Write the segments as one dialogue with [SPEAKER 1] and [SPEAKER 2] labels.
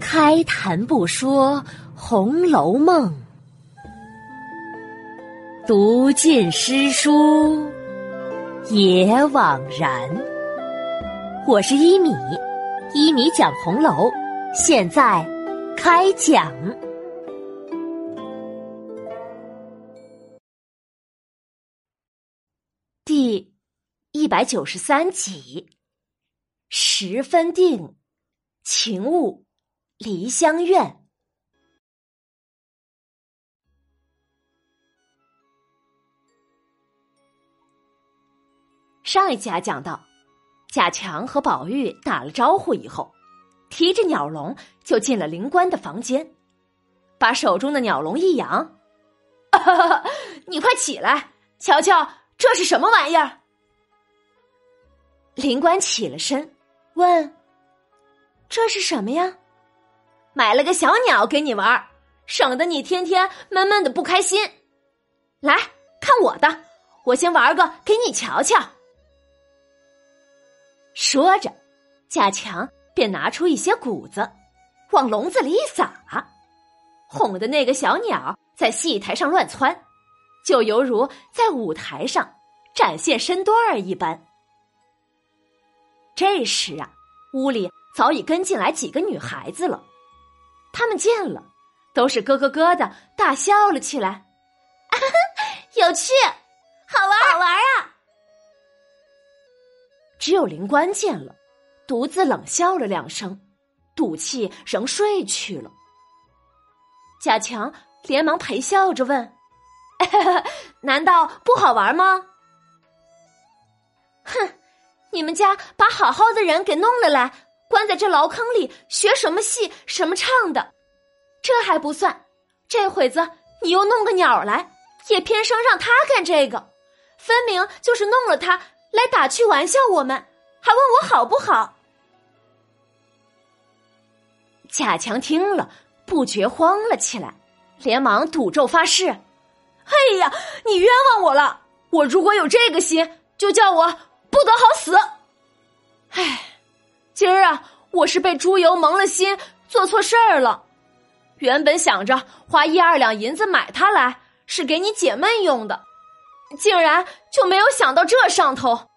[SPEAKER 1] 开谈不说《红楼梦》，读尽诗书也枉然。我是一米，一米讲红楼，现在开讲。第一百九十三集，十分定，情物。梨香院。上一集啊讲到，贾强和宝玉打了招呼以后，提着鸟笼就进了灵官的房间，把手中的鸟笼一扬：“你快起来，瞧瞧这是什么玩意儿。”灵官起了身，问：“这是什么呀？”买了个小鸟给你玩，省得你天天闷闷的不开心。来看我的，我先玩个给你瞧瞧。说着，贾强便拿出一些谷子，往笼子里一撒，哄的那个小鸟在戏台上乱窜，就犹如在舞台上展现身段儿一般。这时啊，屋里早已跟进来几个女孩子了。他们见了，都是咯咯咯的大笑了起来，有趣，好玩，好玩啊！只有灵官见了，独自冷笑了两声，赌气仍睡去了。贾强连忙陪笑着问：“ 难道不好玩吗？”哼，你们家把好好的人给弄了来。关在这牢坑里学什么戏什么唱的，这还不算，这会子你又弄个鸟来，也偏生让他干这个，分明就是弄了他来打趣玩笑我们，还问我好不好？贾强听了不觉慌了起来，连忙赌咒发誓：“哎呀，你冤枉我了！我如果有这个心，就叫我不得好死！”唉。今儿啊，我是被猪油蒙了心，做错事儿了。原本想着花一二两银子买它来，是给你解闷用的，竟然就没有想到这上头。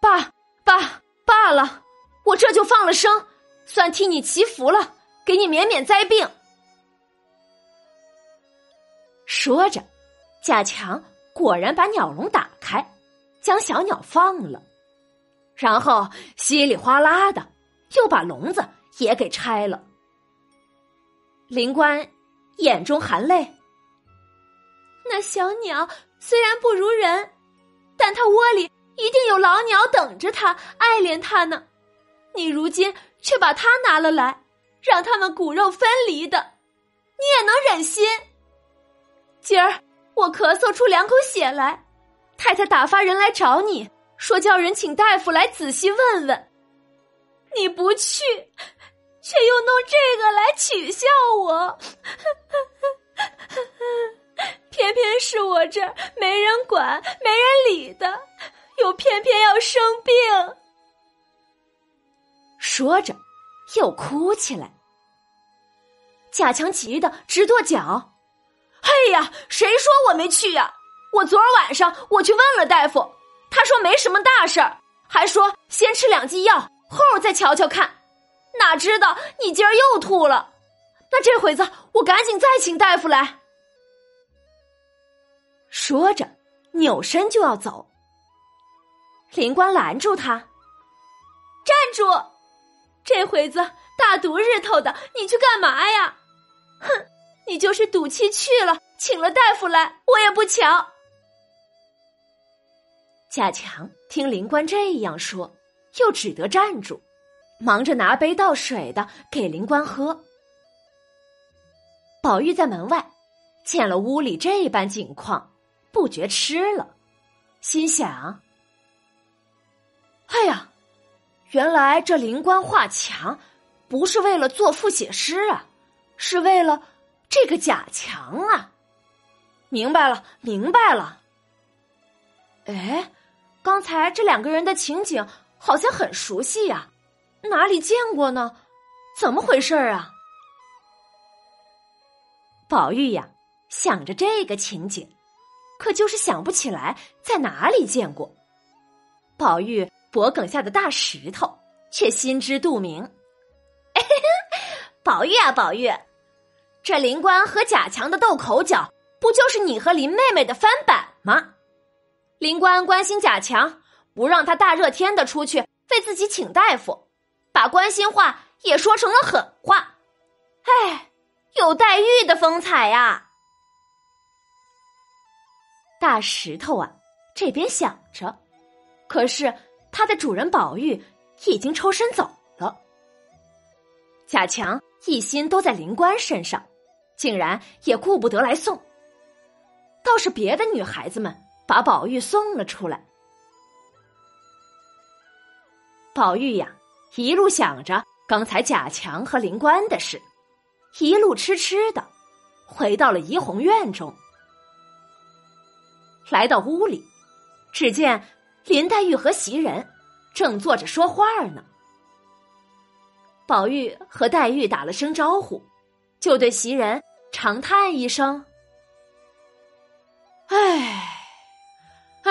[SPEAKER 1] 罢罢罢了，我这就放了生，算替你祈福了，给你免免灾病。说着，贾强果然把鸟笼打开，将小鸟放了。然后稀里哗啦的，又把笼子也给拆了。灵官眼中含泪。那小鸟虽然不如人，但它窝里一定有老鸟等着它，爱怜它呢。你如今却把它拿了来，让他们骨肉分离的，你也能忍心？今儿我咳嗽出两口血来，太太打发人来找你。说叫人请大夫来仔细问问，你不去，却又弄这个来取笑我，偏偏是我这儿没人管、没人理的，又偏偏要生病。说着，又哭起来。贾强急得直跺脚：“哎呀，谁说我没去呀？我昨儿晚上我去问了大夫。”他说没什么大事儿，还说先吃两剂药，后儿再瞧瞧看。哪知道你今儿又吐了，那这会子我赶紧再请大夫来。说着，扭身就要走。灵官拦住他：“站住！这会子大毒日头的，你去干嘛呀？哼，你就是赌气去了，请了大夫来，我也不瞧。”贾强听灵官这样说，又只得站住，忙着拿杯倒水的给灵官喝。宝玉在门外见了屋里这般景况，不觉吃了，心想：“哎呀，原来这灵官画墙不是为了作赋写诗啊，是为了这个贾强啊！明白了，明白了。哎。”刚才这两个人的情景好像很熟悉呀，哪里见过呢？怎么回事啊？宝玉呀，想着这个情景，可就是想不起来在哪里见过。宝玉脖梗下的大石头却心知肚明。宝玉啊，宝玉，这林官和贾强的斗口角，不就是你和林妹妹的翻版吗？林官关心贾强，不让他大热天的出去为自己请大夫，把关心话也说成了狠话。哎，有黛玉的风采呀！大石头啊，这边想着，可是他的主人宝玉已经抽身走了。贾强一心都在林官身上，竟然也顾不得来送。倒是别的女孩子们。把宝玉送了出来。宝玉呀，一路想着刚才贾强和林官的事，一路痴痴的回到了怡红院中。来到屋里，只见林黛玉和袭人正坐着说话呢。宝玉和黛玉打了声招呼，就对袭人长叹一声：“唉。”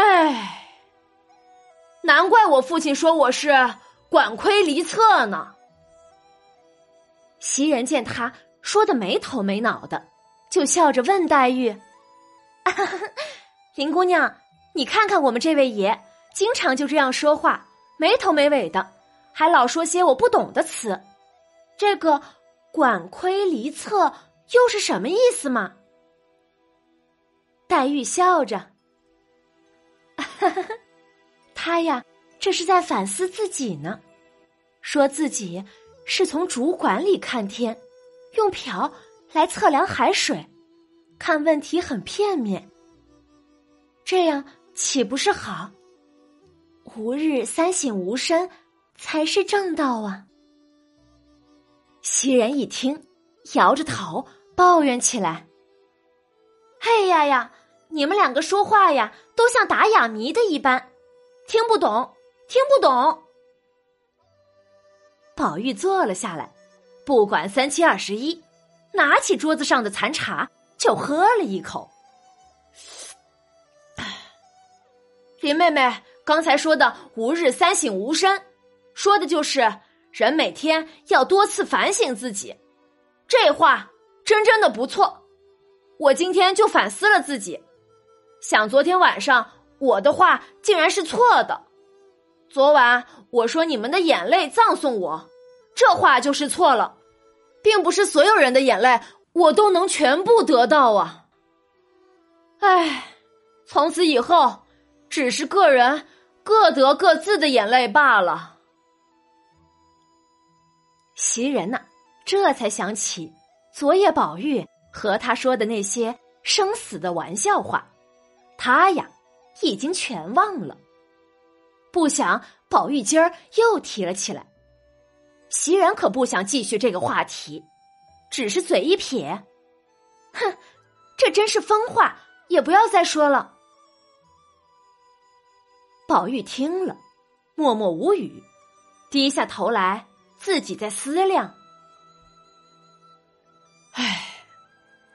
[SPEAKER 1] 哎，难怪我父亲说我是管窥离侧呢。袭人见他说的没头没脑的，就笑着问黛玉：“林姑娘，你看看我们这位爷，经常就这样说话，没头没尾的，还老说些我不懂的词。这个管窥离侧又是什么意思嘛？”黛玉笑着。哈哈，他呀，这是在反思自己呢，说自己是从主管里看天，用瓢来测量海水，看问题很片面。这样岂不是好？吾日三省吾身，才是正道啊！袭人一听，摇着头抱怨起来：“哎呀呀！”你们两个说话呀，都像打哑谜的一般，听不懂，听不懂。宝玉坐了下来，不管三七二十一，拿起桌子上的残茶就喝了一口。林妹妹刚才说的“吾日三省吾身”，说的就是人每天要多次反省自己。这话真真的不错，我今天就反思了自己。想昨天晚上我的话竟然是错的，昨晚我说你们的眼泪葬送我，这话就是错了，并不是所有人的眼泪我都能全部得到啊！唉，从此以后只是个人各得各自的眼泪罢了。袭人呐，这才想起昨夜宝玉和他说的那些生死的玩笑话。他呀，已经全忘了。不想宝玉今儿又提了起来，袭人可不想继续这个话题，只是嘴一撇：“哼，这真是疯话，也不要再说了。”宝玉听了，默默无语，低下头来，自己在思量：“唉，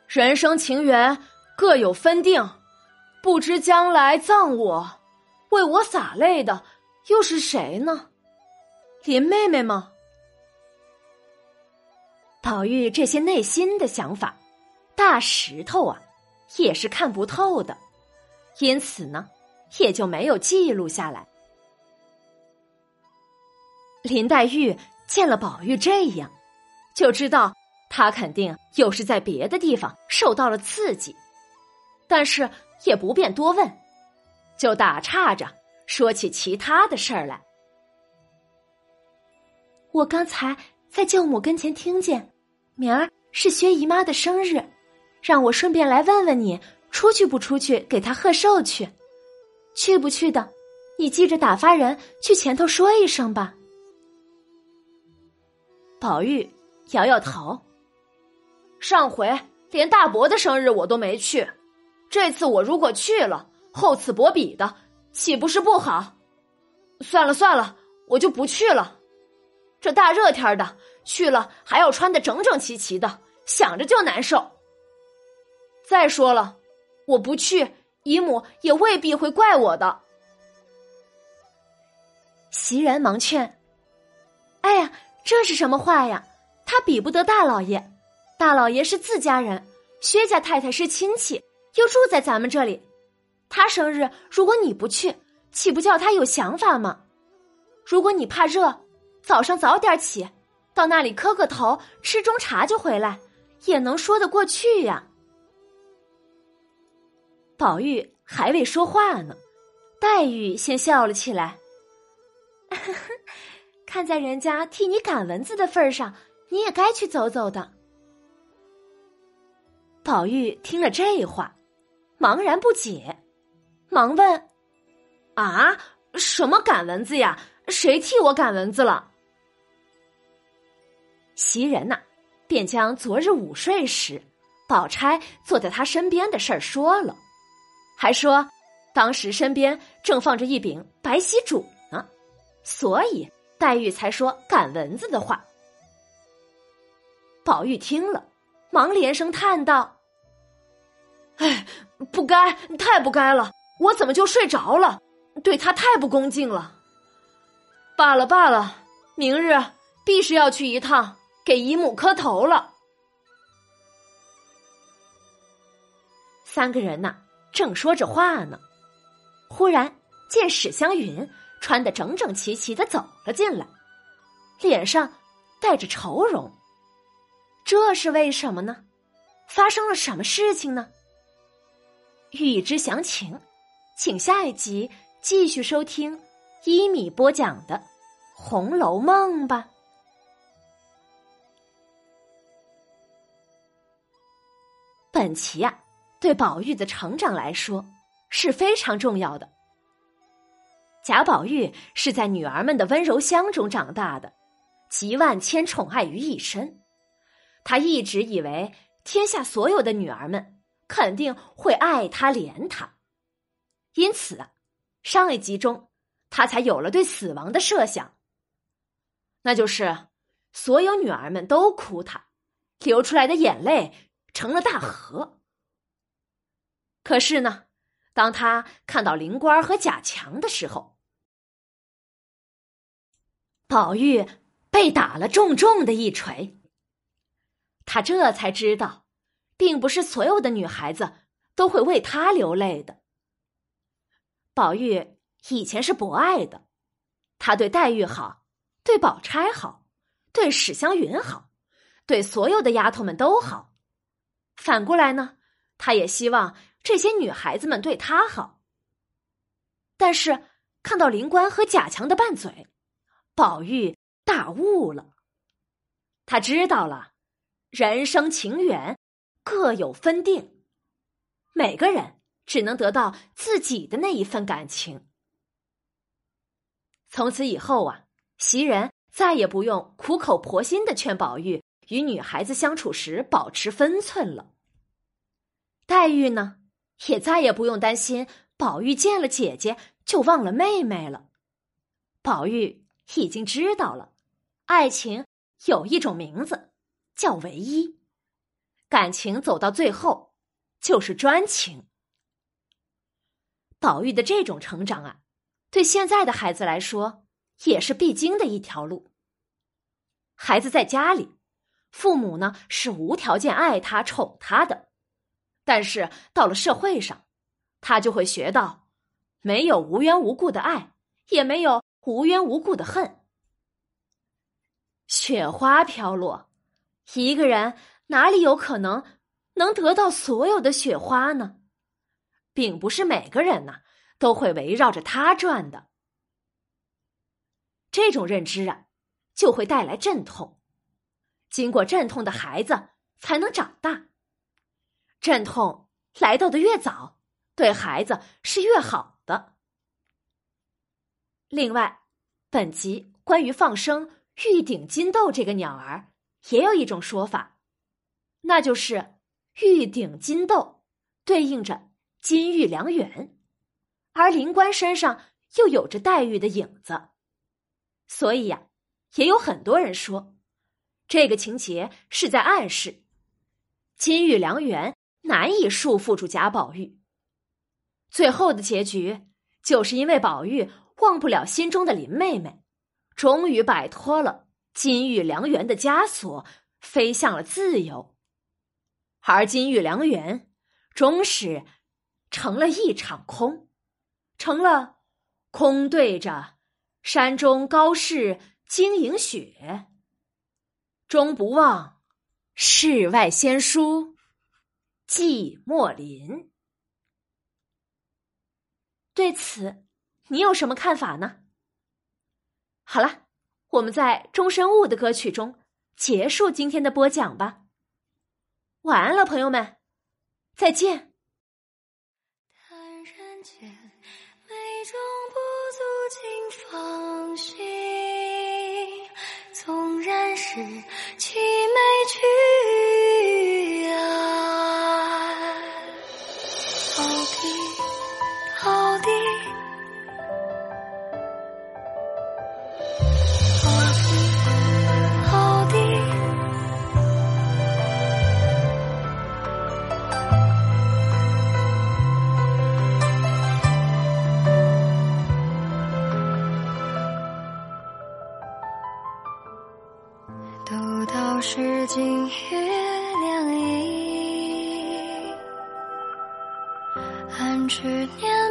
[SPEAKER 1] 人生情缘各有分定。”不知将来葬我，为我洒泪的又是谁呢？林妹妹吗？宝玉这些内心的想法，大石头啊也是看不透的，因此呢，也就没有记录下来。林黛玉见了宝玉这样，就知道他肯定又是在别的地方受到了刺激，但是。也不便多问，就打岔着说起其他的事儿来。我刚才在舅母跟前听见，明儿是薛姨妈的生日，让我顺便来问问你，出去不出去给她贺寿去？去不去的，你记着打发人去前头说一声吧。宝玉摇摇头，上回连大伯的生日我都没去。这次我如果去了，厚此薄彼的，岂不是不好？算了算了，我就不去了。这大热天的去了，还要穿的整整齐齐的，想着就难受。再说了，我不去，姨母也未必会怪我的。袭人忙劝：“哎呀，这是什么话呀？他比不得大老爷，大老爷是自家人，薛家太太是亲戚，又住在咱们这里。他生日，如果你不去，岂不叫他有想法吗？如果你怕热，早上早点起，到那里磕个头，吃中茶就回来，也能说得过去呀。”宝玉还未说话呢，黛玉先笑了起来。看在人家替你赶蚊子的份上，你也该去走走的。宝玉听了这话，茫然不解，忙问：“啊，什么赶蚊子呀？谁替我赶蚊子了？”袭人呐，便将昨日午睡时，宝钗坐在他身边的事儿说了。还说，当时身边正放着一柄白锡烛呢，所以黛玉才说赶蚊子的话。宝玉听了，忙连声叹道：“哎，不该，太不该了！我怎么就睡着了？对他太不恭敬了。罢了罢了，明日必是要去一趟，给姨母磕头了。”三个人呐。正说着话呢，忽然见史湘云穿得整整齐齐的走了进来，脸上带着愁容。这是为什么呢？发生了什么事情呢？欲知详情，请下一集继续收听一米播讲的《红楼梦》吧。本集呀。对宝玉的成长来说是非常重要的。贾宝玉是在女儿们的温柔乡中长大的，集万千宠爱于一身。他一直以为天下所有的女儿们肯定会爱他怜他，因此上一集中他才有了对死亡的设想，那就是所有女儿们都哭他，流出来的眼泪成了大河。可是呢，当他看到灵官和贾强的时候，宝玉被打了重重的一锤。他这才知道，并不是所有的女孩子都会为他流泪的。宝玉以前是博爱的，他对黛玉好，对宝钗好，对史湘云好，对所有的丫头们都好。反过来呢，他也希望。这些女孩子们对他好，但是看到林官和贾强的拌嘴，宝玉大悟了。他知道了，人生情缘各有分定，每个人只能得到自己的那一份感情。从此以后啊，袭人再也不用苦口婆心的劝宝玉与女孩子相处时保持分寸了。黛玉呢？也再也不用担心宝玉见了姐姐就忘了妹妹了。宝玉已经知道了，爱情有一种名字叫唯一，感情走到最后就是专情。宝玉的这种成长啊，对现在的孩子来说也是必经的一条路。孩子在家里，父母呢是无条件爱他、宠他的。但是到了社会上，他就会学到，没有无缘无故的爱，也没有无缘无故的恨。雪花飘落，一个人哪里有可能能得到所有的雪花呢？并不是每个人呐都会围绕着他转的。这种认知啊，就会带来阵痛。经过阵痛的孩子才能长大。阵痛来到的越早，对孩子是越好的。另外，本集关于放生玉顶金豆这个鸟儿，也有一种说法，那就是玉顶金豆对应着金玉良缘，而灵官身上又有着黛玉的影子，所以呀，也有很多人说，这个情节是在暗示金玉良缘难以束缚住贾宝玉。最后的结局，就是因为宝玉忘不了心中的林妹妹，终于摆脱了金玉良缘的枷锁，飞向了自由。而金玉良缘，终是成了一场空，成了空对着山中高士晶莹雪，终不忘世外仙姝寂寞林。对此，你有什么看法呢？好了，我们在钟声雾的歌曲中结束今天的播讲吧。晚安了，朋友们，再见。
[SPEAKER 2] 叹人间美中不足，尽放心。纵然是凄美曲道是金玉良医，安知年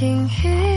[SPEAKER 2] 是金